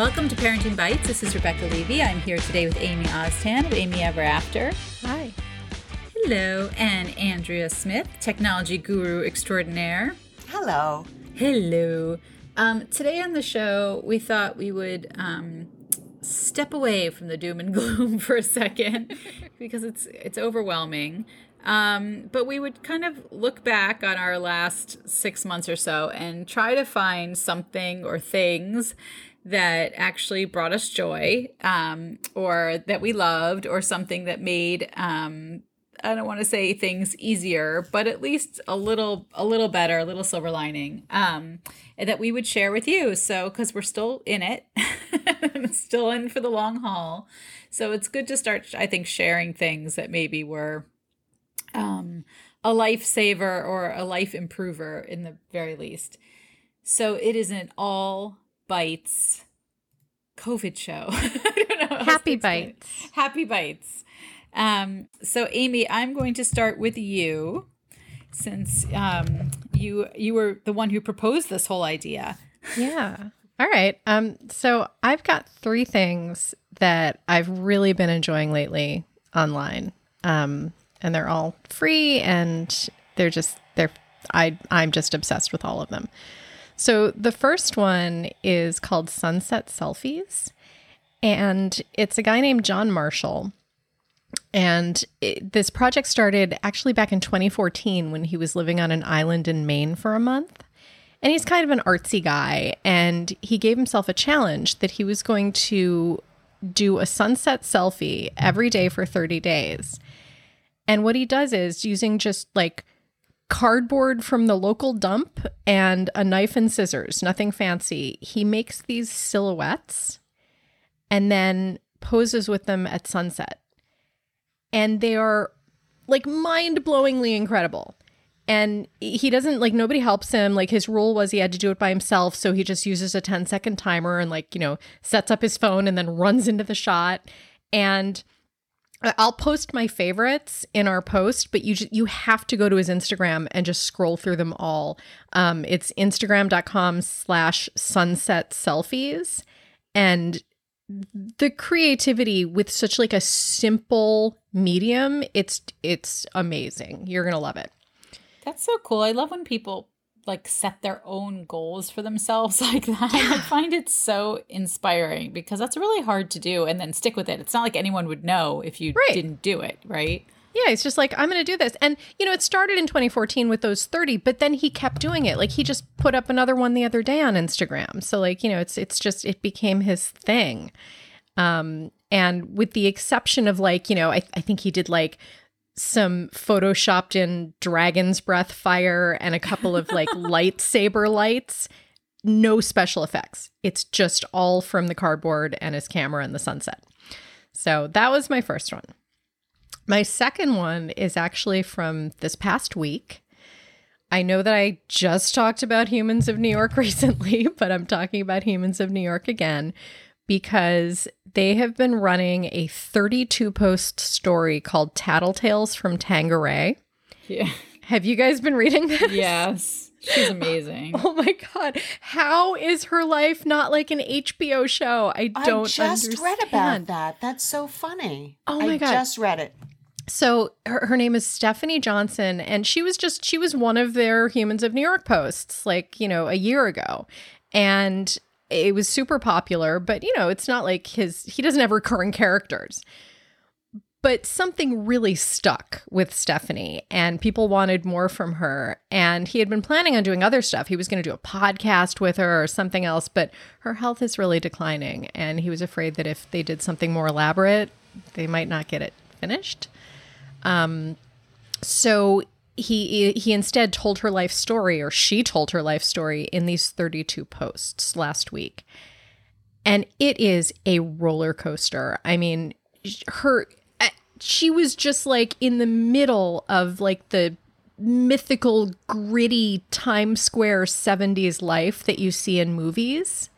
Welcome to Parenting Bytes. This is Rebecca Levy. I'm here today with Amy Oztan of Amy Ever After. Hi. Hello. And Andrea Smith, technology guru extraordinaire. Hello. Hello. Um, today on the show, we thought we would um, step away from the doom and gloom for a second because it's it's overwhelming. Um, but we would kind of look back on our last six months or so and try to find something or things that actually brought us joy um, or that we loved or something that made um, I don't want to say things easier, but at least a little a little better, a little silver lining. Um, that we would share with you. So cuz we're still in it. still in for the long haul. So it's good to start I think sharing things that maybe were um a lifesaver or a life improver in the very least. So it is an all bites COVID show. I don't know. Happy bites. Happy bites. Um, so Amy, I'm going to start with you since um, you you were the one who proposed this whole idea. Yeah. All right. Um, so I've got three things that I've really been enjoying lately online. Um, and they're all free and they're just they're I I'm just obsessed with all of them. So the first one is called Sunset Selfies, and it's a guy named John Marshall. And it, this project started actually back in 2014 when he was living on an island in Maine for a month. And he's kind of an artsy guy, and he gave himself a challenge that he was going to do a sunset selfie every day for 30 days. And what he does is using just like cardboard from the local dump and a knife and scissors, nothing fancy. He makes these silhouettes and then poses with them at sunset. And they are like mind blowingly incredible. And he doesn't like nobody helps him. Like his rule was he had to do it by himself. So he just uses a 10 second timer and like, you know, sets up his phone and then runs into the shot. And I'll post my favorites in our post, but you just, you have to go to his Instagram and just scroll through them all. Um, it's instagram.com slash sunset selfies. And the creativity with such like a simple medium, it's it's amazing. You're gonna love it. That's so cool. I love when people like set their own goals for themselves like that. I find it so inspiring because that's really hard to do and then stick with it. It's not like anyone would know if you right. didn't do it, right? Yeah, it's just like, I'm going to do this. And, you know, it started in 2014 with those 30, but then he kept doing it. Like he just put up another one the other day on Instagram. So like, you know, it's it's just it became his thing. Um and with the exception of like, you know, I, I think he did like some photoshopped in dragon's breath fire and a couple of like lightsaber lights. No special effects. It's just all from the cardboard and his camera and the sunset. So that was my first one. My second one is actually from this past week. I know that I just talked about Humans of New York recently, but I'm talking about Humans of New York again because they have been running a 32 post story called Tattletales from Tanqueray. Yeah. Have you guys been reading this? Yes. She's amazing. Oh my god. How is her life not like an HBO show? I don't I just understand. read about that. That's so funny. Oh my I god. just read it. So her, her name is Stephanie Johnson and she was just she was one of their Humans of New York posts like, you know, a year ago. And it was super popular, but you know, it's not like his he doesn't have recurring characters. But something really stuck with Stephanie, and people wanted more from her. And he had been planning on doing other stuff. He was going to do a podcast with her or something else, but her health is really declining. And he was afraid that if they did something more elaborate, they might not get it finished. Um, so he he instead told her life story or she told her life story in these 32 posts last week. And it is a roller coaster. I mean her uh, she was just like in the middle of like the mythical gritty times square 70s life that you see in movies.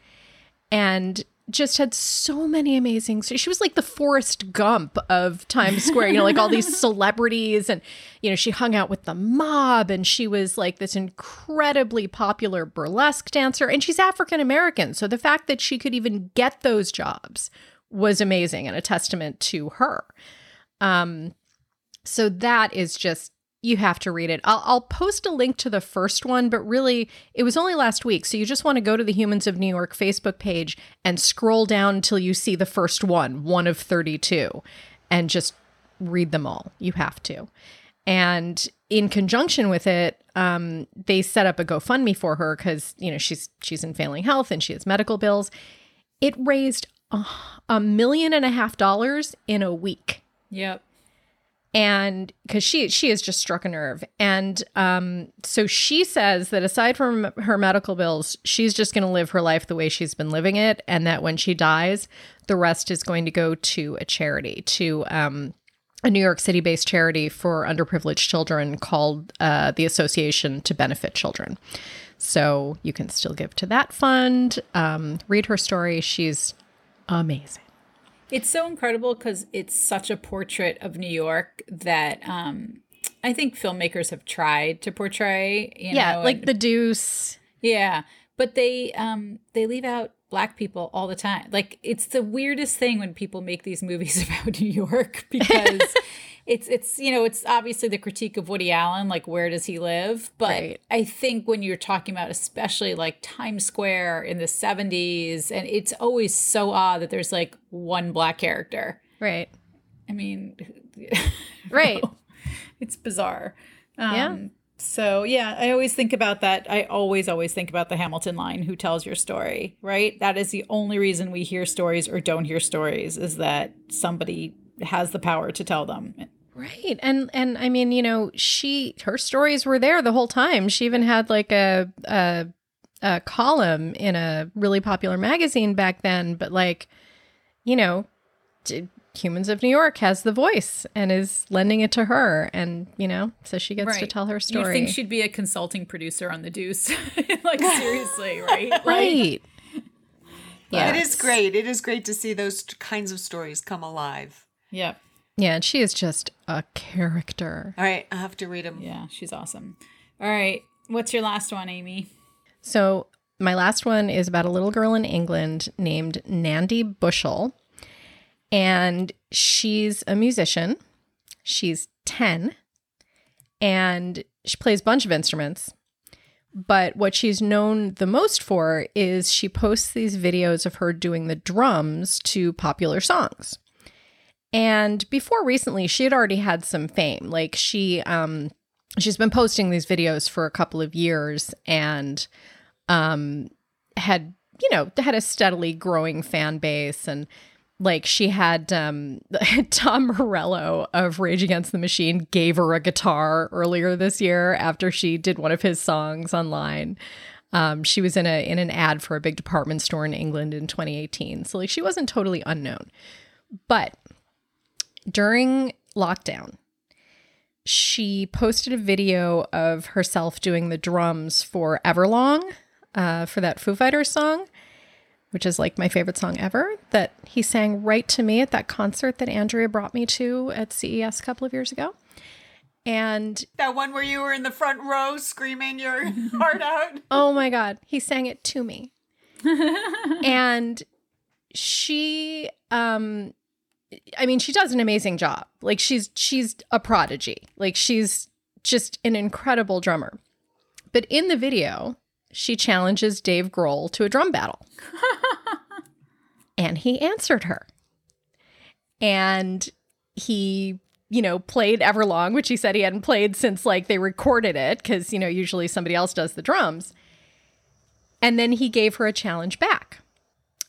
And just had so many amazing. She was like the Forrest Gump of Times Square, you know, like all these celebrities, and you know, she hung out with the mob, and she was like this incredibly popular burlesque dancer, and she's African American, so the fact that she could even get those jobs was amazing and a testament to her. Um, so that is just you have to read it. I'll, I'll post a link to the first one, but really, it was only last week. So you just want to go to the Humans of New York Facebook page and scroll down until you see the first one, one of 32, and just read them all. You have to. And in conjunction with it, um, they set up a GoFundMe for her because you know she's she's in failing health and she has medical bills. It raised a, a million and a half dollars in a week Yep. And because she she has just struck a nerve and um so she says that aside from her medical bills she's just going to live her life the way she's been living it and that when she dies the rest is going to go to a charity to um a New York City based charity for underprivileged children called uh, the Association to Benefit Children. So you can still give to that fund. Um, read her story. She's amazing. It's so incredible because it's such a portrait of New York that um, I think filmmakers have tried to portray. You yeah, know, like and- the Deuce. yeah, but they um, they leave out black people all the time. Like it's the weirdest thing when people make these movies about New York because it's it's you know it's obviously the critique of Woody Allen, like where does he live? But Right. I think when you're talking about especially like Times Square in the 70s, and it's always so odd that there's like one black character. Right. I mean, Right. it's bizarre. Um, Yeah. So yeah, I always think about that. I always, always think about the Hamilton line, "Who tells your story?" Right. That is the only reason we hear stories or don't hear stories is that somebody has the power to tell them. Right. And and I mean, you know, she her stories were there the whole time. She even had like a a, a column in a really popular magazine back then, but like, you know, Humans of New York has the voice and is lending it to her and, you know, so she gets to tell her story. You think she'd be a consulting producer on The Deuce? like seriously, right? Like, right. yeah. It is great. It is great to see those kinds of stories come alive. Yep. Yeah, and she is just a character. All right, I have to read them. Yeah, she's awesome. All right, what's your last one, Amy? So, my last one is about a little girl in England named Nandi Bushell. And she's a musician. She's 10 and she plays a bunch of instruments. But what she's known the most for is she posts these videos of her doing the drums to popular songs. And before recently, she had already had some fame. Like she um she's been posting these videos for a couple of years and um had you know had a steadily growing fan base and like she had um Tom Morello of Rage Against the Machine gave her a guitar earlier this year after she did one of his songs online. Um, she was in a in an ad for a big department store in England in 2018. So like she wasn't totally unknown. But during lockdown, she posted a video of herself doing the drums for Everlong uh, for that Foo Fighters song, which is like my favorite song ever, that he sang right to me at that concert that Andrea brought me to at CES a couple of years ago. And That one where you were in the front row screaming your heart out. oh my God, he sang it to me. and she, um, I mean, she does an amazing job. Like she's she's a prodigy. Like she's just an incredible drummer. But in the video, she challenges Dave Grohl to a drum battle. and he answered her. And he, you know, played Everlong, which he said he hadn't played since like they recorded it because, you know, usually somebody else does the drums. And then he gave her a challenge back.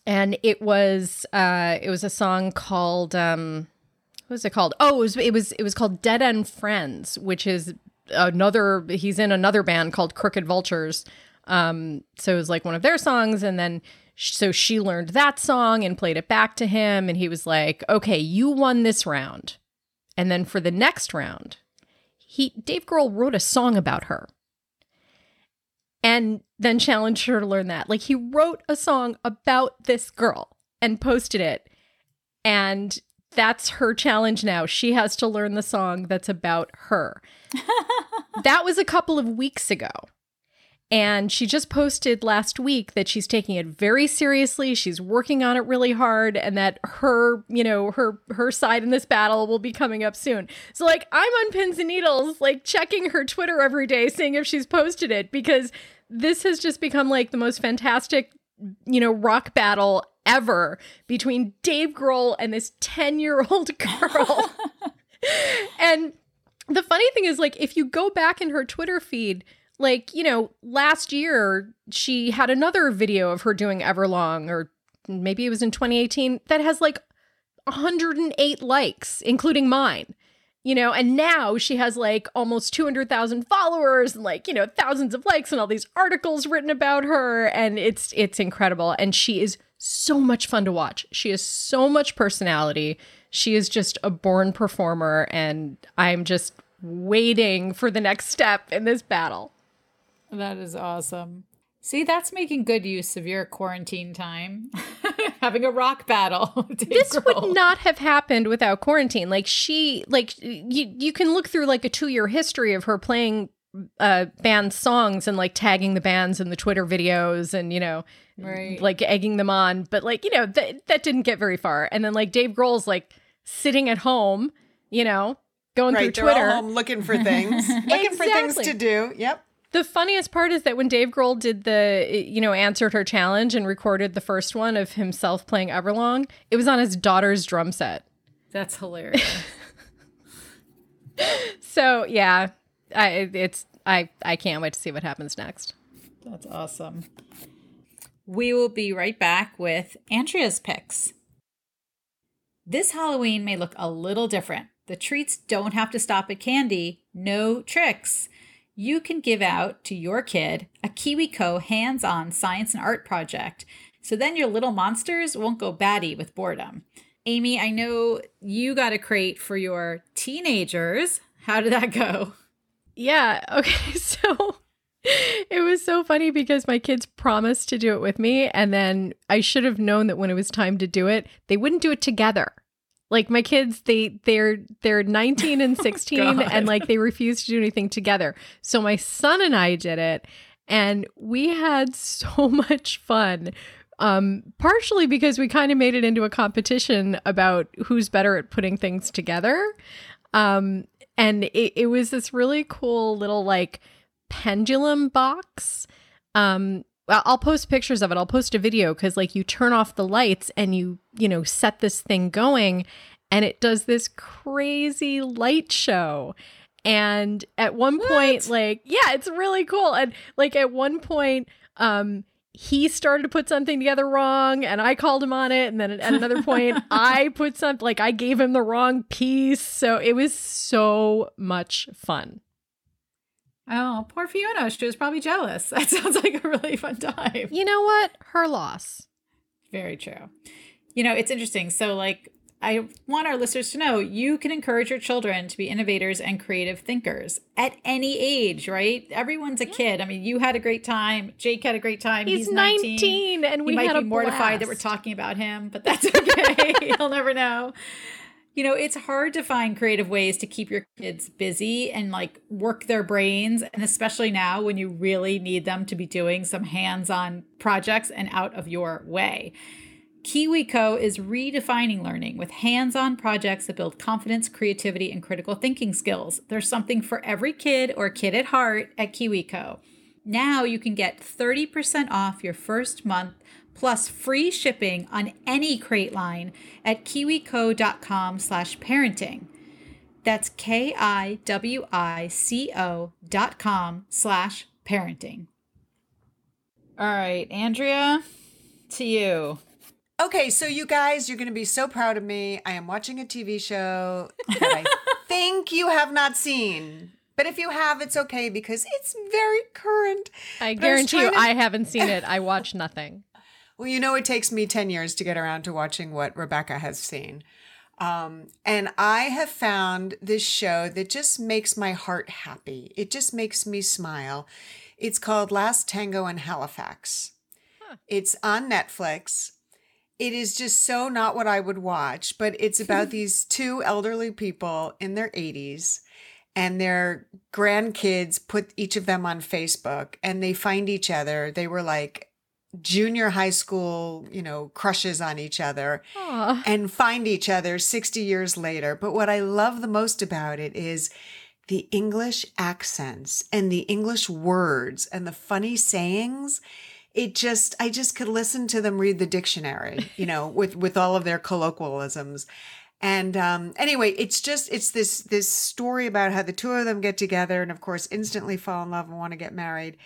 And it was uh it was a song called um what was it called? Oh, it was it was it was called Dead End Friends, which is another he's in another band called Crooked Vultures. Um so it was like one of their songs and then so she learned that song and played it back to him and he was like, "Okay, you won this round." And then for the next round, he Dave Grohl wrote a song about her and then challenged her to learn that. Like he wrote a song about this girl and posted it. And that's her challenge now. She has to learn the song that's about her. that was a couple of weeks ago. And she just posted last week that she's taking it very seriously. She's working on it really hard and that her, you know, her her side in this battle will be coming up soon. So like I'm on pins and needles like checking her Twitter every day seeing if she's posted it because this has just become like the most fantastic, you know, rock battle ever between Dave Grohl and this 10-year-old girl. and the funny thing is like if you go back in her Twitter feed, like, you know, last year she had another video of her doing Everlong, or maybe it was in 2018, that has like 108 likes, including mine. You know, and now she has like almost 200,000 followers and like, you know, thousands of likes and all these articles written about her and it's it's incredible and she is so much fun to watch. She has so much personality. She is just a born performer and I'm just waiting for the next step in this battle. That is awesome. See, that's making good use of your quarantine time. Having a rock battle. this Grohl. would not have happened without quarantine. Like she like you you can look through like a 2-year history of her playing uh band songs and like tagging the bands in the Twitter videos and you know right. like egging them on, but like you know that that didn't get very far. And then like Dave Grohl's like sitting at home, you know, going right, through Twitter, home looking for things, looking exactly. for things to do. Yep. The funniest part is that when Dave Grohl did the, you know, answered her challenge and recorded the first one of himself playing Everlong, it was on his daughter's drum set. That's hilarious. so yeah, I it's I I can't wait to see what happens next. That's awesome. We will be right back with Andrea's picks. This Halloween may look a little different. The treats don't have to stop at candy. No tricks you can give out to your kid a KiwiCo hands on science and art project. So then your little monsters won't go batty with boredom. Amy, I know you got a crate for your teenagers. How did that go? Yeah. Okay. So it was so funny because my kids promised to do it with me. And then I should have known that when it was time to do it, they wouldn't do it together. Like my kids, they they're they're 19 and 16 oh and like they refuse to do anything together. So my son and I did it and we had so much fun. Um, partially because we kind of made it into a competition about who's better at putting things together. Um, and it, it was this really cool little like pendulum box. Um, I'll post pictures of it. I'll post a video because like you turn off the lights and you, you know, set this thing going and it does this crazy light show. And at one what? point, like, yeah, it's really cool. And like at one point, um, he started to put something together wrong and I called him on it. And then at another point, I put something like I gave him the wrong piece. So it was so much fun. Oh, poor Fiona. She was probably jealous. That sounds like a really fun time. You know what? Her loss. Very true. You know, it's interesting. So, like, I want our listeners to know you can encourage your children to be innovators and creative thinkers at any age, right? Everyone's a kid. I mean, you had a great time. Jake had a great time. He's, He's 19, 19, and we he might had be mortified blast. that we're talking about him, but that's okay. He'll never know you know, it's hard to find creative ways to keep your kids busy and like work their brains. And especially now when you really need them to be doing some hands on projects and out of your way. KiwiCo is redefining learning with hands on projects that build confidence, creativity, and critical thinking skills. There's something for every kid or kid at heart at KiwiCo. Now you can get 30% off your first month plus free shipping on any crate line at kiwico.com slash parenting. That's K-I-W-I-C-O dot com slash parenting. All right, Andrea, to you. Okay, so you guys, you're going to be so proud of me. I am watching a TV show that I think you have not seen. But if you have, it's okay because it's very current. I guarantee I you, to... I haven't seen it. I watch nothing. Well, you know, it takes me 10 years to get around to watching what Rebecca has seen. Um, and I have found this show that just makes my heart happy. It just makes me smile. It's called Last Tango in Halifax. Huh. It's on Netflix. it is just so not what I would watch, but it's about these two elderly people in their 80s and their grandkids put each of them on Facebook and they find each other. They were like junior high school, you know, crushes on each other Aw. and find each other 60 years later. But what I love the most about it is the English accents and the English words and the funny sayings. It just, I just could listen to them read the dictionary, you know, with, with all of their colloquialisms. And um, anyway, it's just it's this this story about how the two of them get together and of course instantly fall in love and want to get married.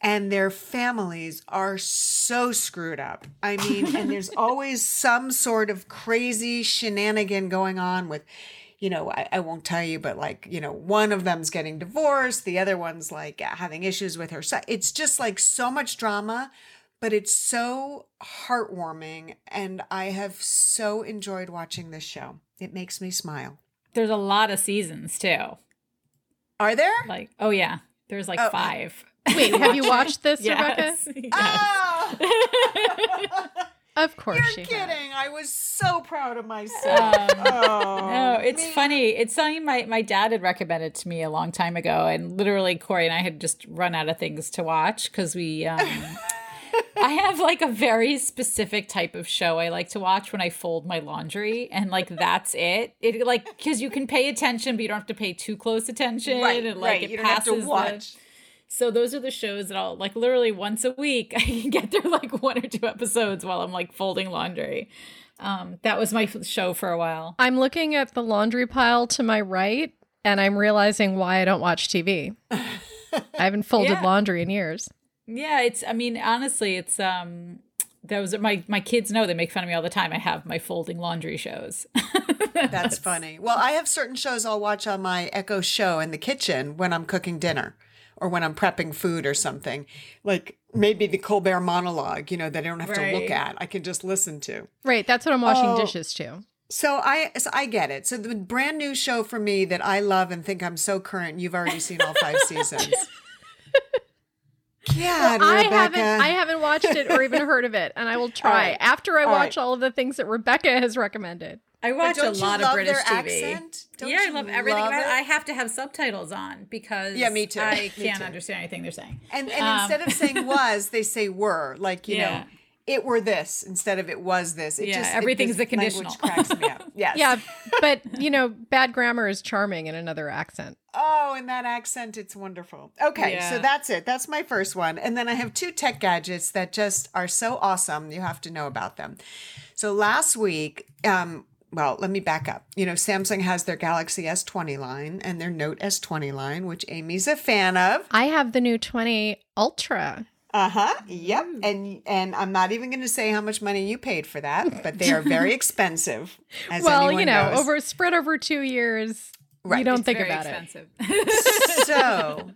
And their families are so screwed up. I mean, and there's always some sort of crazy shenanigan going on with, you know, I, I won't tell you, but like, you know, one of them's getting divorced, the other one's like uh, having issues with her. It's just like so much drama, but it's so heartwarming. And I have so enjoyed watching this show. It makes me smile. There's a lot of seasons too. Are there? Like, oh yeah, there's like Oh. five. Wait, have you watched this, Rebecca? Yes. yes. Oh, Of course you're she has. kidding. I was so proud of myself. Um, oh, No, it's man. funny. It's something my, my dad had recommended to me a long time ago, and literally Corey and I had just run out of things to watch because we. Um, I have like a very specific type of show I like to watch when I fold my laundry, and like that's it. It like because you can pay attention, but you don't have to pay too close attention, Right, and like right. it You don't have passes to the- watch. So those are the shows that I'll like literally once a week I can get through like one or two episodes while I'm like folding laundry. Um, that was my f- show for a while. I'm looking at the laundry pile to my right and I'm realizing why I don't watch TV. I haven't folded Yeah. laundry in years. Yeah, it's I mean, honestly, it's um those are my my kids know they make fun of me all the time. I have my folding laundry shows. That's funny. Well, I have certain shows I'll watch on my Echo show in the kitchen when I'm cooking dinner or when I'm prepping food or something. Like maybe the Colbert monologue, you know, that I don't have to look at. I can just listen to. Right, that's what I'm washing Oh. dishes to. So I so I get it. So the brand new show for me that I love and think I'm so current, you've already seen all five seasons. God, I Rebecca. haven't I haven't watched it or even heard of it, and I will try right. after I All watch right. all of the things that Rebecca has recommended. I watch a lot of British TV. accent? Don't yeah, I love everything love about it. it? I have to have subtitles on because Yeah, me too. I Me can't too. understand anything they're saying. And and Um, instead of saying was, they say were. Like, you Yeah. know, it were this instead of it was this. It Yeah, just, everything's this the conditional. language cracks me up. Yes. Yeah, but you know, bad grammar is charming in another accent. Oh, in that accent, it's wonderful. Okay, Yeah. so that's it. That's my first one. And then I have two tech gadgets that just are so awesome. You have to know about them. So last week, um, well, let me back up. You know, Samsung has their Galaxy S20 line and their Note S20 line, which Amy's a fan of. I have the new 20 Ultra. Uh huh. Yep. And and I'm not even going to say how much money you paid for that, but they are very expensive. As well, you know, knows. over spread over 2 years, Right, you don't it's think Very about it. so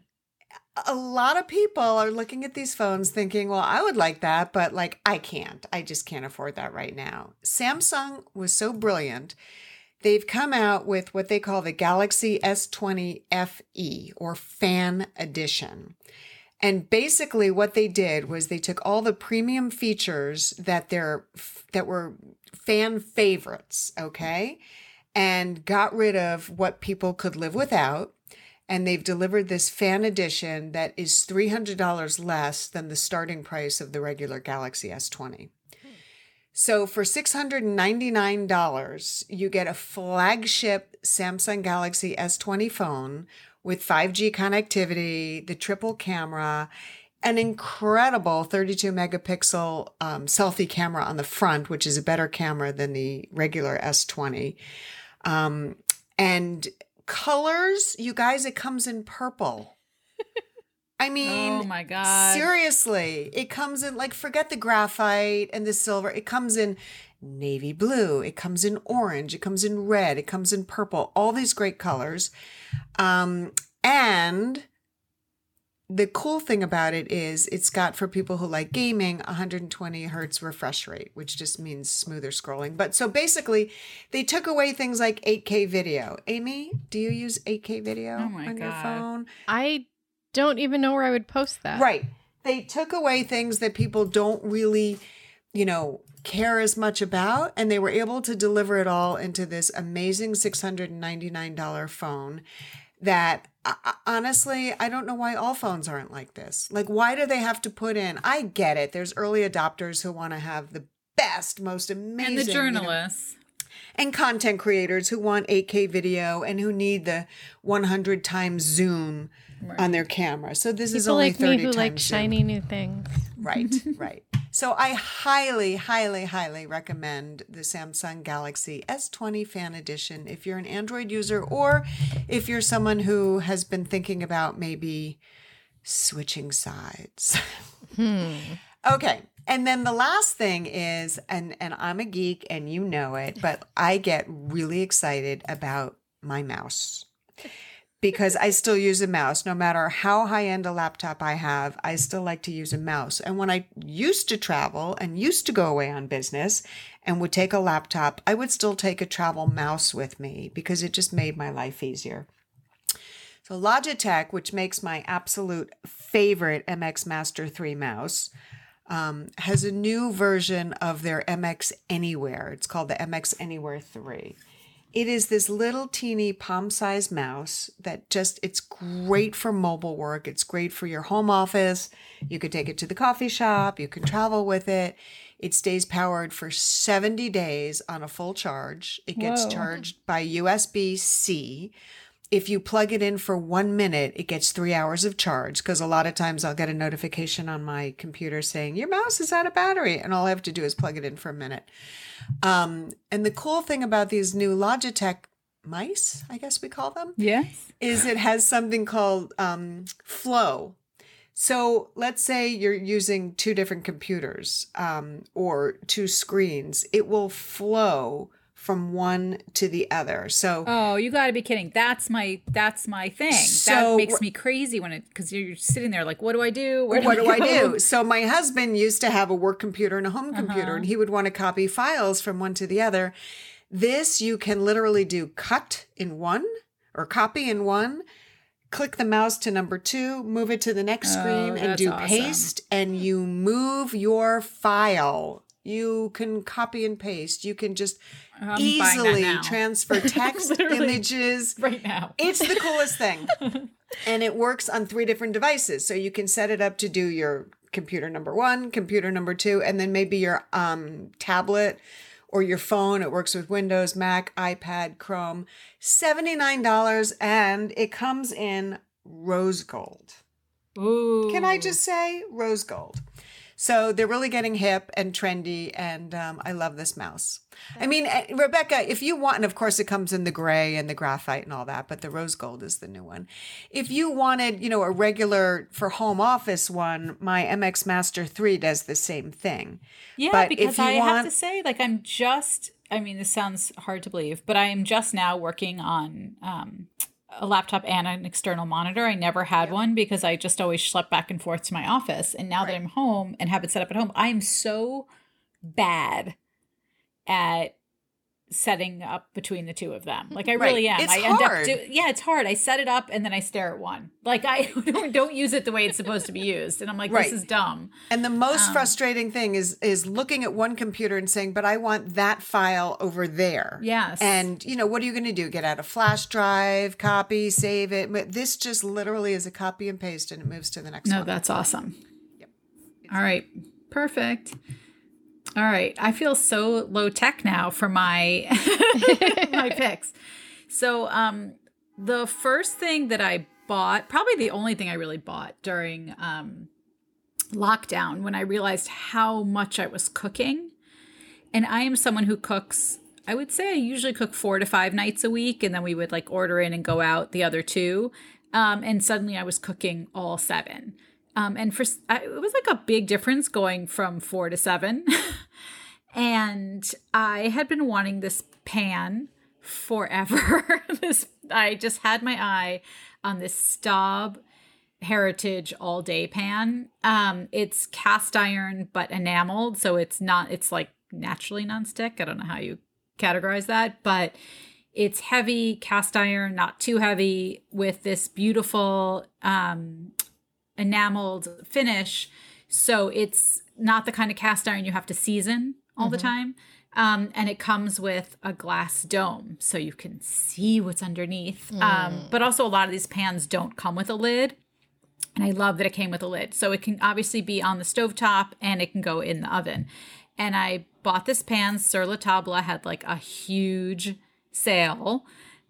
a lot of people are looking at these phones thinking, well, I would like that, but like I can't. I just can't afford that right now. Samsung was so brilliant. They've come out with what they call the Galaxy S20 FE or Fan Edition. And basically what they did was they took all the premium features that they're that were fan favorites, okay? And got rid of what people could live without and they've delivered this fan edition that is $300 less than the starting price of the regular Galaxy S20. So for $699, you get a flagship Samsung Galaxy S20 phone with 5G connectivity, the triple camera, an incredible 32 megapixel um, selfie camera on the front, which is a better camera than the regular S20. Um, and colors, you guys, it comes in purple. I mean, oh my god. Seriously, it comes in like forget the graphite and the silver. It comes in navy blue, it comes in orange, it comes in red, it comes in purple, all these great colors. Um and the cool thing about it is it's got for people who like gaming 120 hertz refresh rate, which just means smoother scrolling. But so basically, they took away things like 8K video. Amy, do you use 8K video Oh my on your phone? I don't even know where I would post that. Right. They took away things that people don't really you know, care as much about. And they were able to deliver it all into this amazing $699 phone that honestly, I don't know why all phones aren't like this. Like, why do they have to put in? I get it. There's early adopters who want to have the best, most amazing. And the you know, journalists. and content creators who want 8K video and who need the 100 times zoom on their camera. So this is People only like 30 me who times like zoom. shiny new things. Right, right. So I highly, highly, highly recommend the Samsung Galaxy S20 Fan Edition if you're an Android user or if you're someone who has been thinking about maybe switching sides. Hmm. Okay. And then the last thing is and and I'm a geek and you know it, but I get really excited about my mouse. Because I still use a mouse no matter how high-end a laptop I have, I still like to use a mouse. And when I used to travel and used to go away on business and would take a laptop, I would still take a travel mouse with me because it just made my life easier. So Logitech, which makes my absolute favorite MX Master 3 mouse, um, has a new version of their MX Anywhere. It's called the MX Anywhere 3. It is this little teeny palm-sized mouse that just it's great for mobile work. It's great for your home office. You could take it to the coffee shop, you can travel with it. It stays powered for 70 days on a full charge. It gets Whoa. charged by USB-C if you plug it in for one minute, it gets three hours of charge because a lot of times I'll get a notification on my computer saying, Your mouse is out of battery. And all I have to do is plug it in for a minute. Um, and the cool thing about these new Logitech mice, I guess we call them, Yes. is it has something called um, flow. So let's say you're using two different computers um, or two screens, it will flow from one to the other. So Oh, you got to be kidding. That's my that's my thing. So- that makes me crazy when it cuz you're sitting there like what do I do? Where what do I do? So my husband used to have a work computer and a home uh-huh. computer, and he would want to copy files from one to the other. This you can literally do cut in one or copy in one. Click the mouse to number two, move it to the next Oh, screen, and do awesome. paste, and you move your file. You can copy and paste. You can just I'm easily transfer text, images, right now. it's the coolest thing. and it works on three different devices. So you can set it up to do your computer number one, computer number two, and then maybe your um, tablet or your phone. It works with Windows, Mac, iPad, Chrome. $79 and it comes in rose gold. Ooh. Can I just say rose gold? So they're really getting hip and trendy, and um, I love this mouse. I mean, eh, Rebecca, if you want, and of course it comes in the gray and the graphite and all that, but the rose gold is the new one. If you wanted, you know, a regular for home office one, my MX Master 3 does the same thing. Yeah, But because I have to say, like, I'm just, I mean, this sounds hard to believe, but I am just now working on um, a laptop and an external monitor. I never had one because I just always slept back and forth to my office. And now that I'm home and have it set up at home, I am so bad at setting up between the two of them. Like I really Right. am. It's I end hard. up do- yeah, it's hard. I set it up and then I stare at one. Like I don't, use it the way it's supposed to be used. And I'm like, Right. this is dumb. And the most Um, frustrating thing is is looking at one computer and saying, "But I want that file over there." Yes. And you know, what are you going to do? Get out a flash drive, copy, save it. But This just literally is a copy and paste, and it moves to the next No, one. that's awesome. Yep. All right. Perfect. All right. I feel so low tech now for my my picks. So um the first thing that I bought, probably the only thing I really bought during um lockdown when I realized how much I was cooking. And I am someone who cooks I would say I usually cook 4 to 5 nights a week and then we would like order in and go out the other two. Um and suddenly I was cooking all 7. Um, and for it was like a big difference going from four to seven. and I had been wanting this pan forever. this I just had my eye on this Staub Heritage all day pan. Um, it's cast iron but enameled, so it's not. It's like naturally nonstick. I don't know how you categorize that, but it's heavy cast iron, not too heavy, with this beautiful um, enameled finish. So it's not the kind of cast iron you have to season all Mm-hmm. the time. Um, and it comes with a glass dome so you can see what's underneath. Mm. Um, but also, a lot of these pans don't come with a lid. And I love that it came with a lid. So it can obviously be on the stovetop and it can go in the oven. And I bought this pan. Sur La Table had like a huge sale.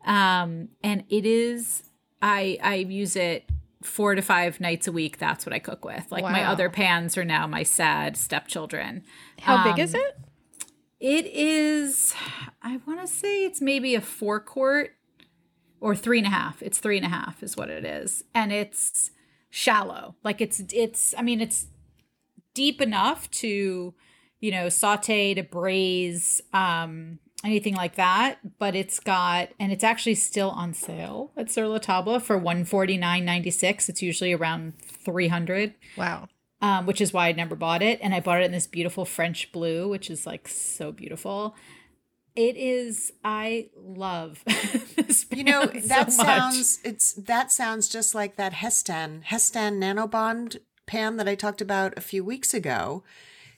Um, and it is, I, I use it four to five nights a week. That's what I cook with. Like my other pans are now my sad stepchildren. How big Um, is it? It is, I want to say it's maybe a four quart or three and a half. It's three and a half is what it is. And it's shallow. Like it's, it's, I mean, it's deep enough to, you know, saute, to braise, um, anything like that. But it's got, and it's actually still on sale at Sur La Table for one forty nine ninety six. It's usually around 300 Wow. um, which is why I never bought it. And I bought it in this beautiful French blue, which is like so beautiful. It is. I love this. You know, that so sounds it's that sounds just like that Hestan Hestan Nanobond pan that I talked about a few weeks ago.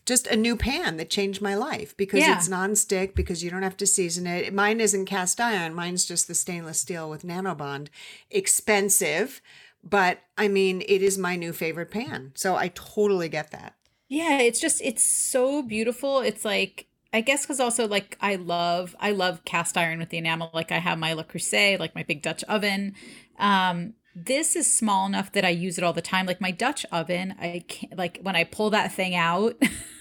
Just a new pan that changed my life because Yeah. it's nonstick, because you don't have to season it. Mine isn't cast iron, mine's just the stainless steel with nanobond. Expensive, but I mean, it is my new favorite pan. So I totally get that. Yeah, it's just it's so beautiful. It's like I guess because also like I love I love cast iron with the enamel. Like I have my Le Creuset, like my big Dutch oven. Um, this is small enough that I use it all the time. Like my Dutch oven, I can't like when I pull that thing out,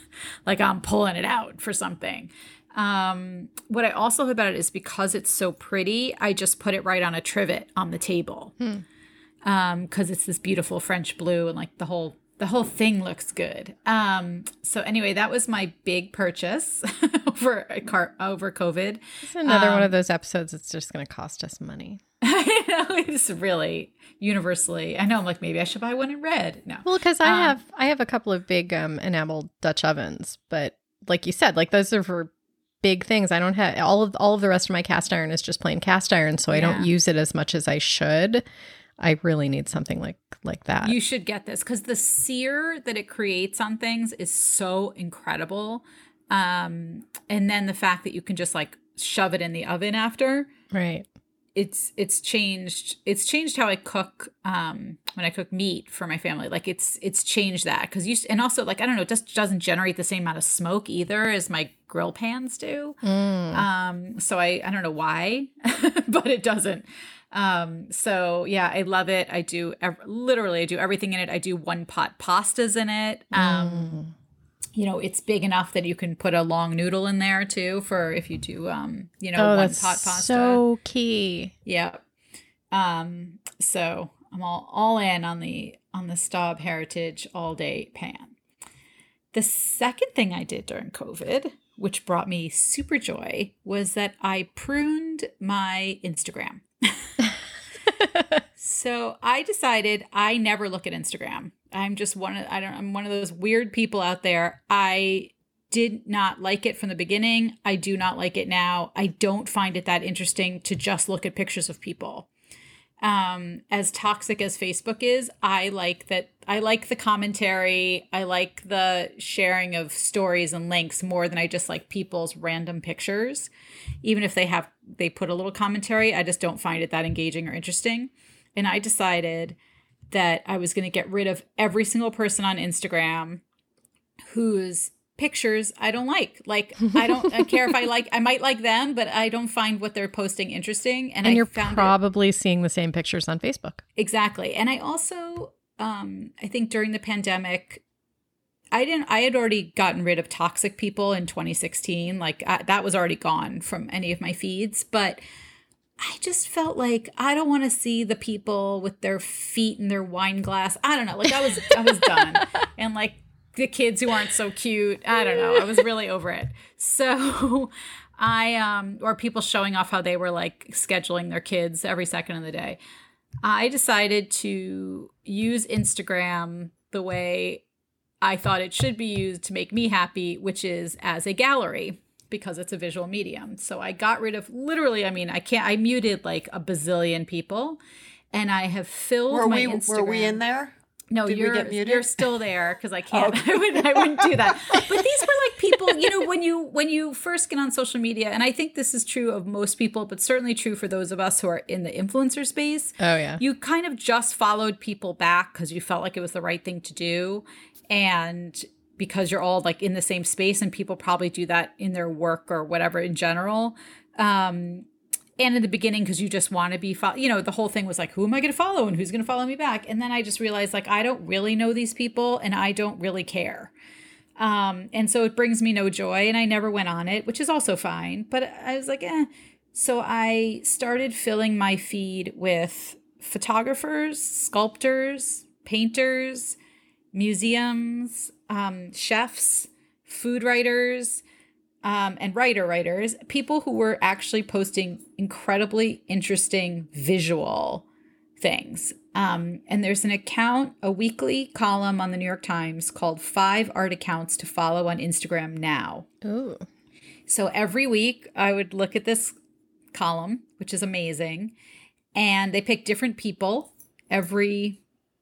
like I'm pulling it out for something. Um, what I also love about it is because it's so pretty, I just put it right on a trivet on the table. Um, because it's this beautiful French blue and like the whole the whole thing looks good. Um, so anyway, that was my big purchase over a car over COVID. It's another Um, one of those episodes that's just going to cost us money. I know it's really universally. I know I'm like maybe I should buy one in red. No. Well, because I Um, have I have a couple of big um, enamel Dutch ovens, but like you said, like those are for big things. I don't have all of all of the rest of my cast iron is just plain cast iron, so I don't use it as much as I should. I really need something like like that. You should get this because the sear that it creates on things is so incredible. Um, and then the fact that you can just like shove it in the oven after. right. it's it's changed it's changed how i cook um when i cook meat for my family like it's it's changed that because you and also like i don't know it just doesn't generate the same amount of smoke either as my grill pans do Mm. um so i i don't know why but it doesn't um so yeah i love it i do ev- literally i do everything in it i do one pot pastas in it um Mm. you know it's big enough that you can put a long noodle in there too for if you do um you know oh, one pot pasta so key. yeah. Um, so I'm all all in on the on the Staub Heritage all day pan. The second thing I did during COVID, which brought me super joy, was that I pruned my Instagram. so I decided I never look at Instagram. I'm just one of I don't I'm one of those weird people out there. I did not like it from the beginning. I do not like it now. I don't find it that interesting to just look at pictures of people. Um, as toxic as Facebook is, I like that. I like the commentary. I like the sharing of stories and links more than I just like people's random pictures. Even if they have, they put a little commentary, I just don't find it that engaging or interesting. And I decided that I was going to get rid of every single person on Instagram whose pictures I don't like. Like I don't I care if I like I might like them, but I don't find what they're posting interesting. And, And I you're found it, probably seeing the same pictures on Facebook. exactly. And I also um I think during the pandemic I didn't I had already gotten rid of toxic people in 2016. Like I, that was already gone from any of my feeds, but I just felt like I don't want to see the people with their feet in their wine glass. I don't know. Like I was I was done. And like the kids who aren't so cute. I don't know. I was really over it. So I um or people showing off how they were like scheduling their kids every second of the day. I decided to use Instagram the way I thought it should be used to make me happy, which is as a gallery because it's a visual medium. So I got rid of literally, I mean, I can't I muted like a bazillion people and I have filled Were my we Instagram. were we in there? No, Did you're you're still there because I can't. I wouldn't. I wouldn't do that. But these were like people. You know, when you when you first get on social media, and I think this is true of most people, but certainly true for those of us who are in the influencer space. Oh, yeah. You kind of just followed people back because you felt like it was the right thing to do, and because you're all like in the same space, and people probably do that in their work or whatever in general. Um, and in the beginning because you just want to be fo- you know the whole thing was like who am i going to follow and who's going to follow me back? And then i just realized like i don't really know these people and i don't really care. Um and so it brings me no joy and i never went on it which is also fine but i was like eh. So i started filling my feed with photographers sculptors painters museums um chefs food writers um, and writer writers, people who were actually posting incredibly interesting visual things. Um, and there's an account, a weekly column on the New York Times called Five Art Accounts to Follow on Instagram Now. Ooh. So every week I would look at this column, which is amazing. And they pick different people every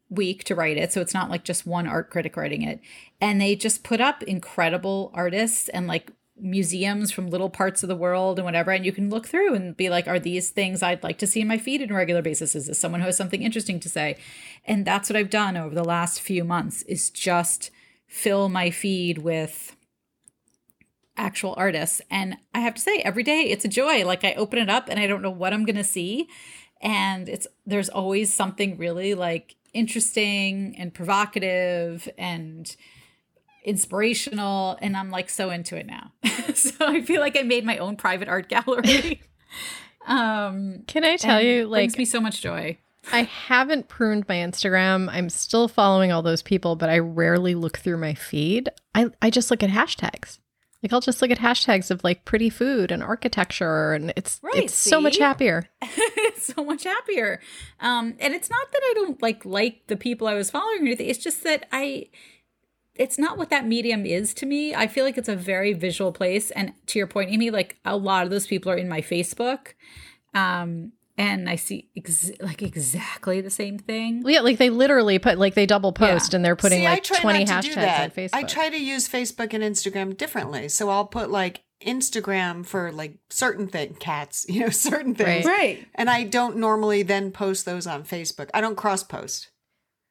week to write it. So it's not like just one art critic writing it. And they just put up incredible artists and like museums from little parts of the world and whatever. And you can look through and be like, are these things I'd like to see in my feed on a regular basis? Is this someone who has something interesting to say? And that's what I've done over the last few months is just fill my feed with actual artists. And I have to say, every day it's a joy. Like I open it up and I don't know what I'm gonna see. And it's there's always something really like interesting and provocative and inspirational and i'm like so into it now so i feel like i made my own private art gallery um Can I tell you like brings me so much joy I haven't pruned my Instagram. I'm still following all those people, but I rarely look through my feed. I, I just look at hashtags. Like I'll just look at hashtags of like pretty food and architecture and it's Right, it's so much see? happier. so much happier um and it's not that i don't like like the people i was following or anything it's just that i it's not what that medium is to me i feel like it's a very visual place and to your point amy like a lot of those people are in my facebook um and i see ex- like exactly the same thing yeah, like they literally put like they double post Yeah. and they're putting See, like 20 not to do hashtags on Facebook. I try to use Facebook and Instagram differently. So I'll put like Instagram for like certain thing cats, you know, certain things. Right. right And I don't normally then post those on Facebook. I don't cross post.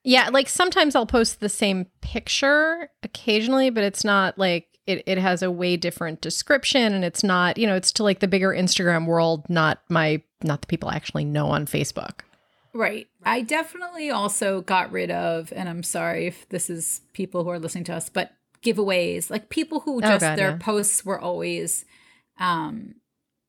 Yeah, like sometimes I'll post the same picture occasionally, but it's not like it, it has a way different description and it's not, you know, it's to like the bigger Instagram world, not my not the people I actually know on Facebook. Right. I definitely also got rid of, and I'm sorry if this is people who are listening to us, but giveaways, like people who just God, their yeah. posts were always um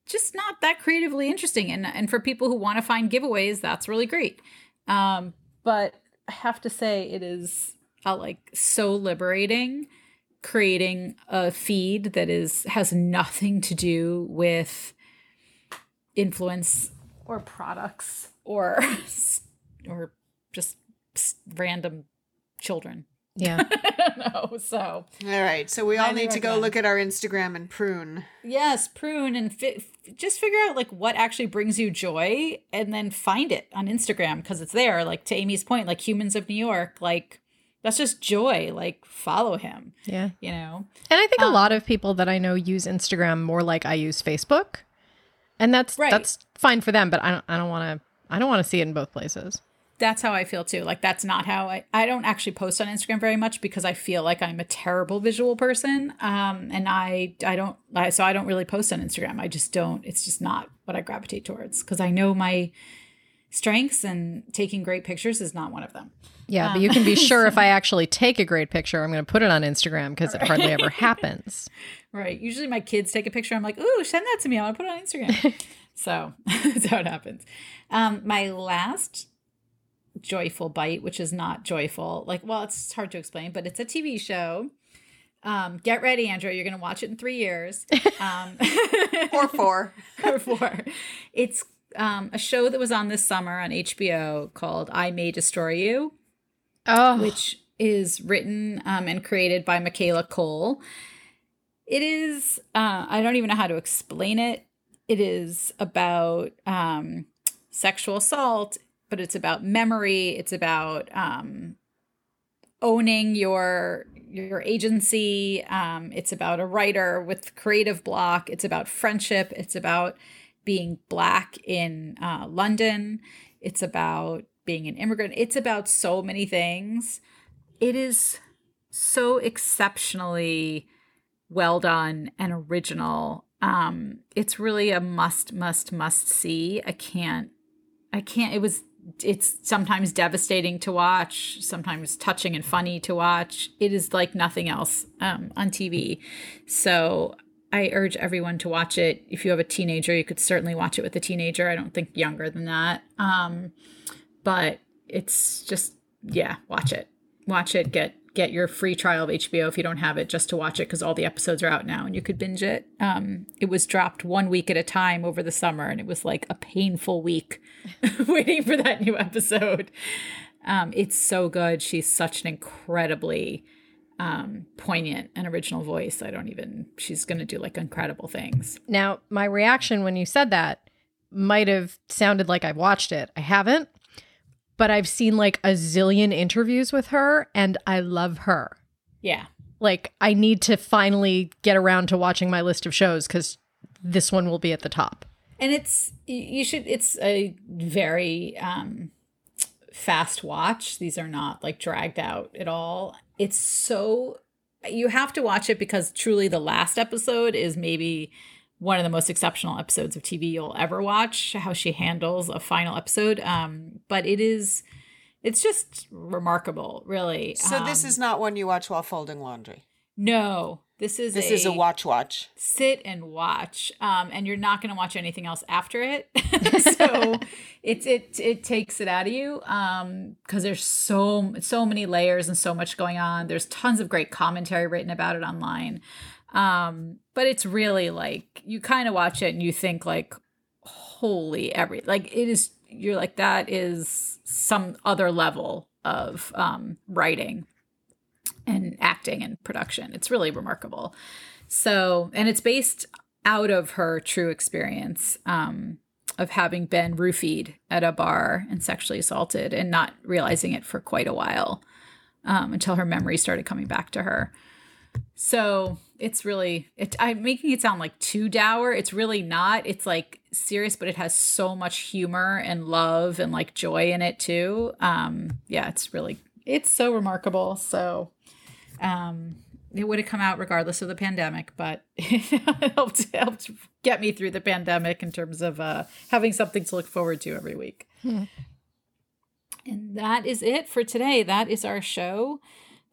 just not that creatively interesting. And and for people who want to find giveaways, that's really great. Um, but have to say it is uh, like so liberating creating a feed that is has nothing to do with influence or products or or just random children. Yeah. I. So All right. So we all Highly need to go recommend. look at our Instagram and prune. yes, prune and fi- just figure out like what actually brings you joy, and then find it on Instagram because it's there. Like to Amy's point, like Humans of New York, like that's just joy. Like follow him. yeah. You know. And I think a Um, lot of people that I know use Instagram more like I use Facebook. And that's Right. that's fine for them, but I don't I don't want to I don't want to see it in both places. That's how I feel too. Like that's not how I I don't actually post on Instagram very much because I feel like I'm a terrible visual person. Um and I I don't I, so I don't really post on Instagram. I just don't it's just not what I gravitate towards because I know my strengths and taking great pictures is not one of them. Yeah, but you can be sure if I actually take a great picture, I'm going to put it on Instagram because it hardly ever happens. Right. Usually my kids take a picture. I'm like, ooh, send that to me. I want to put it on Instagram. so that's how it happens. Um, my last joyful bite, which is not joyful, like, well, it's hard to explain, but it's a TV show. Um, get ready, Andrew. You're going to watch it in three years. Um, Or four. or four. It's um, a show that was on this summer on HBO called I May Destroy You Oh, which is written um, and created by Michaela Coel. It is, uh, I don't even know how to explain it. It is about um, sexual assault, but it's about memory. It's about um, owning your your agency. Um, it's about a writer with creative block. It's about friendship. It's about being black in uh, London. It's about being an immigrant. It's about so many things. It is so exceptionally well done and original. Um, it's really a must, must, must see. I can't, I can't. It was it's sometimes devastating to watch, sometimes touching and funny to watch. It is like nothing else um, on TV. So I urge everyone to watch it. If you have a teenager, you could certainly watch it with a teenager. I don't think younger than that. Um, but it's just yeah, watch it. Watch it. Get get your free trial of HBO if you don't have it, just to watch it because all the episodes are out now and you could binge it. Um, it was dropped one week at a time over the summer, and it was like a painful week waiting for that new episode. Um, it's so good. She's such an incredibly um, poignant and original voice. I don't even, she's going to do like incredible things. Now, my reaction when you said that might have sounded like I've watched it. I haven't but I've seen like a zillion interviews with her and I love her. Yeah. Like I need to finally get around to watching my list of shows cuz this one will be at the top. And it's you should it's a very um fast watch. These are not like dragged out at all. It's so you have to watch it because truly the last episode is maybe one of the most exceptional episodes of TV you'll ever watch, how she handles a final episode. Um, but it is, it's just remarkable, really. So um, this is not one you watch while folding laundry. No, this is this a, is a watch watch. Sit and watch, um, and you're not going to watch anything else after it. so it it it takes it out of you because um, there's so so many layers and so much going on. There's tons of great commentary written about it online. Um, but it's really like you kind of watch it and you think like, holy every like it is you're like that is some other level of um writing and acting and production. It's really remarkable. So, and it's based out of her true experience um, of having been roofied at a bar and sexually assaulted and not realizing it for quite a while um, until her memory started coming back to her. So it's really it, I'm making it sound like too dour. It's really not. It's like serious, but it has so much humor and love and like joy in it too. Um, yeah, it's really it's so remarkable. So um it would have come out regardless of the pandemic, but it helped helped get me through the pandemic in terms of uh, having something to look forward to every week. Hmm. And that is it for today. That is our show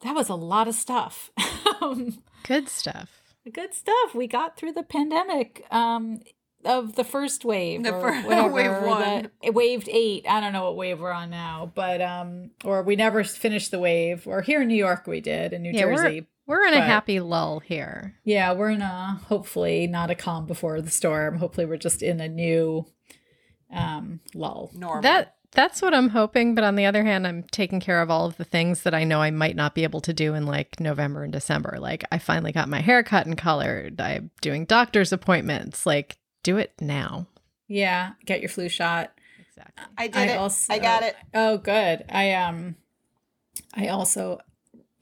that was a lot of stuff. um, good stuff. Good stuff. We got through the pandemic um, of the first wave, the first, whatever, wave one, the, waved eight. I don't know what wave we're on now, but um, or we never finished the wave. Or here in New York, we did in New yeah, Jersey. We're, we're in but, a happy lull here. Yeah, we're in a hopefully not a calm before the storm. Hopefully, we're just in a new um lull. Normal. That that's what I'm hoping. But on the other hand, I'm taking care of all of the things that I know I might not be able to do in like November and December. Like, I finally got my hair cut and colored. I'm doing doctor's appointments. Like, do it now. Yeah. Get your flu shot. Exactly. I did I it. Also, I got it. Oh, good. I, um, I also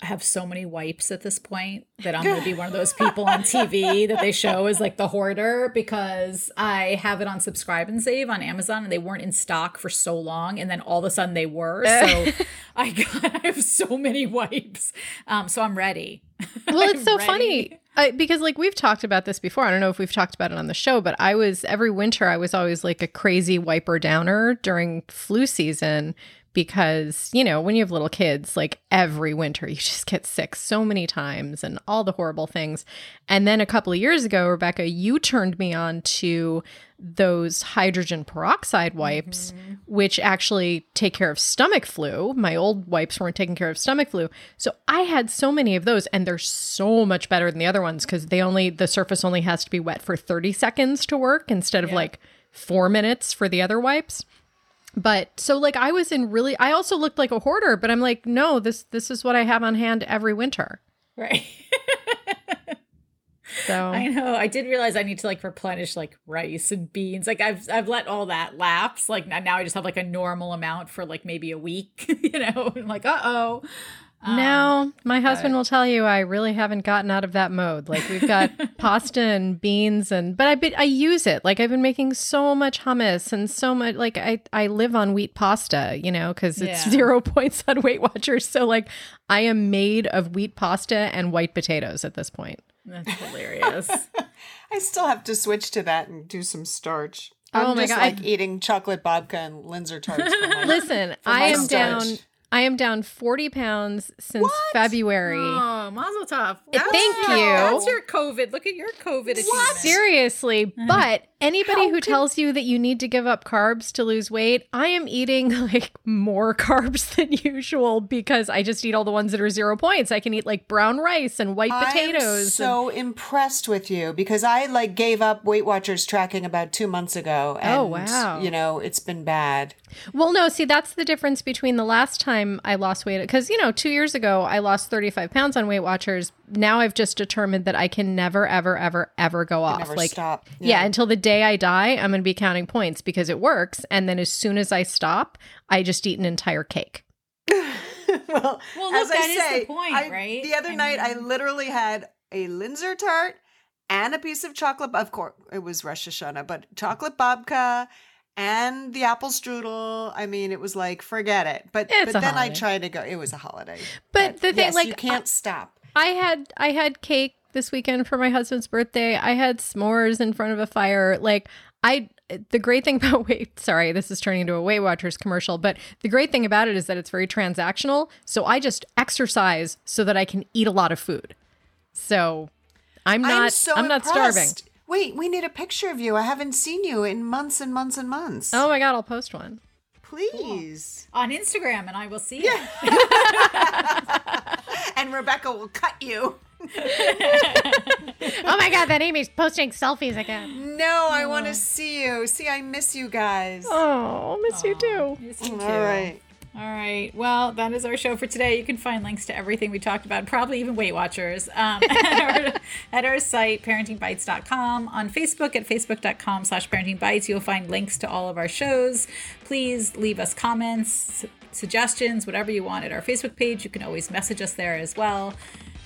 have so many wipes at this point that I'm going to be one of those people on TV that they show as like the hoarder because I have it on subscribe and save on Amazon and they weren't in stock for so long and then all of a sudden they were. So I got I have so many wipes. Um so I'm ready. Well, it's so ready. funny. I, because like we've talked about this before. I don't know if we've talked about it on the show, but I was every winter I was always like a crazy wiper downer during flu season because, you know, when you have little kids, like every winter, you just get sick so many times and all the horrible things. And then a couple of years ago, Rebecca, you turned me on to those hydrogen peroxide wipes, mm-hmm. which actually take care of stomach flu. My old wipes weren't taking care of stomach flu. So I had so many of those, and they're so much better than the other ones because they only, the surface only has to be wet for 30 seconds to work instead of yeah. like four minutes for the other wipes. But so like I was in really I also looked like a hoarder, but I'm like, no, this this is what I have on hand every winter. Right. so I know. I did realize I need to like replenish like rice and beans. Like I've I've let all that lapse. Like now I just have like a normal amount for like maybe a week, you know. I'm like, uh oh. no, um, my husband will tell you I really haven't gotten out of that mode. Like we've got pasta and beans and but I been I use it. Like I've been making so much hummus and so much like I I live on wheat pasta, you know, cuz it's Yeah. 0 points on Weight Watchers. So like I am made of wheat pasta and white potatoes at this point. That's hilarious. I still have to switch to that and do some starch. Oh I'm my just God, like eating chocolate babka and Linzer tarts. For my- Listen, I am starch. down I am down 40 pounds since February. oh, Mazel Tov. Thank your- you. That's your COVID. Look at your COVID achievement. Seriously, mm. but anybody How who could- tells you that you need to give up carbs to lose weight, I am eating like more carbs than usual because I just eat all the ones that are zero points. I can eat like brown rice and white potatoes. I'm and- so impressed with you because I like gave up Weight Watchers tracking about two months ago. Oh, and, Oh, wow. You know, it's been bad. well, no, see, that's the difference between the last time I lost weight. Because, you know, two years ago, I lost 35 pounds on Weight Watchers. Now I've just determined that I can never, ever, ever, ever go off. Never like, stop. Yeah. until the day I die, I'm going to be counting points because it works. And then as soon as I stop, I just eat an entire cake. well, Well, as look, I that is the say, point, I- right? The other I night, I literally had a Linzer tart and a piece of chocolate. Of course, it was Rosh Hashanah, but chocolate babka and the apple strudel. I mean, it was like forget it. But It's but then I tried to go. It was a holiday. But the thing, yes, like, you can't stop. I had I had cake this weekend for my husband's birthday. I had s'mores in front of a fire. Like I the great thing about weight sorry, this is turning into a Weight Watchers commercial, but the great thing about it is that it's very transactional. So I just exercise so that I can eat a lot of food. So I'm not I'm so I'm not starving. Impressed. Wait, we need a picture of you. I haven't seen you in months and months and months. Oh my god, I'll post one. please. on Instagram, and I will see it. And Rebecca will cut you. oh my god, that Amy's posting selfies again. No, I want to oh. see you. See, I miss you guys. Oh, miss you too. Miss you too. right. All right. Well, that is our show for today. You can find links to everything we talked about, probably even Weight Watchers, um, at, our, at our site, parentingbytes.com. On Facebook at facebook.com slash parentingbites, you'll find links to all of our shows. Please leave us comments, suggestions, whatever you want at our Facebook page. You can always message us there as well.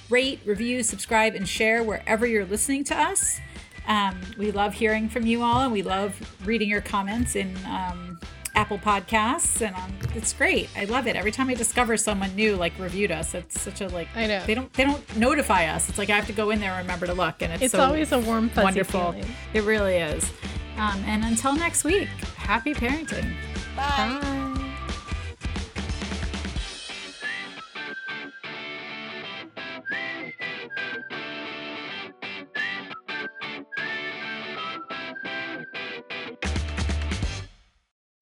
Rate, review, subscribe, and share wherever you're listening to us. Um, we love hearing from you all, and we love reading your comments in um, Apple Podcasts, and um, it's great. I love it. Every time I discover someone new like reviewed us, it's such a like. I know. they don't they don't notify us. It's like I have to go in there and remember to look, and it's, It's so always a warm fuzzy wonderful. feeling. It really is. Um, and until next week, happy parenting. Bye. Bye.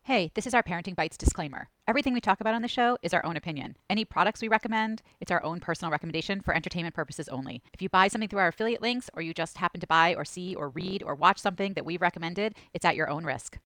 Hey, this is our Parenting Bytes disclaimer. Everything we talk about on the show is our own opinion. Any products we recommend, it's our own personal recommendation for entertainment purposes only. If you buy something through our affiliate links or you just happen to buy or see or read or watch something that we've recommended, it's at your own risk.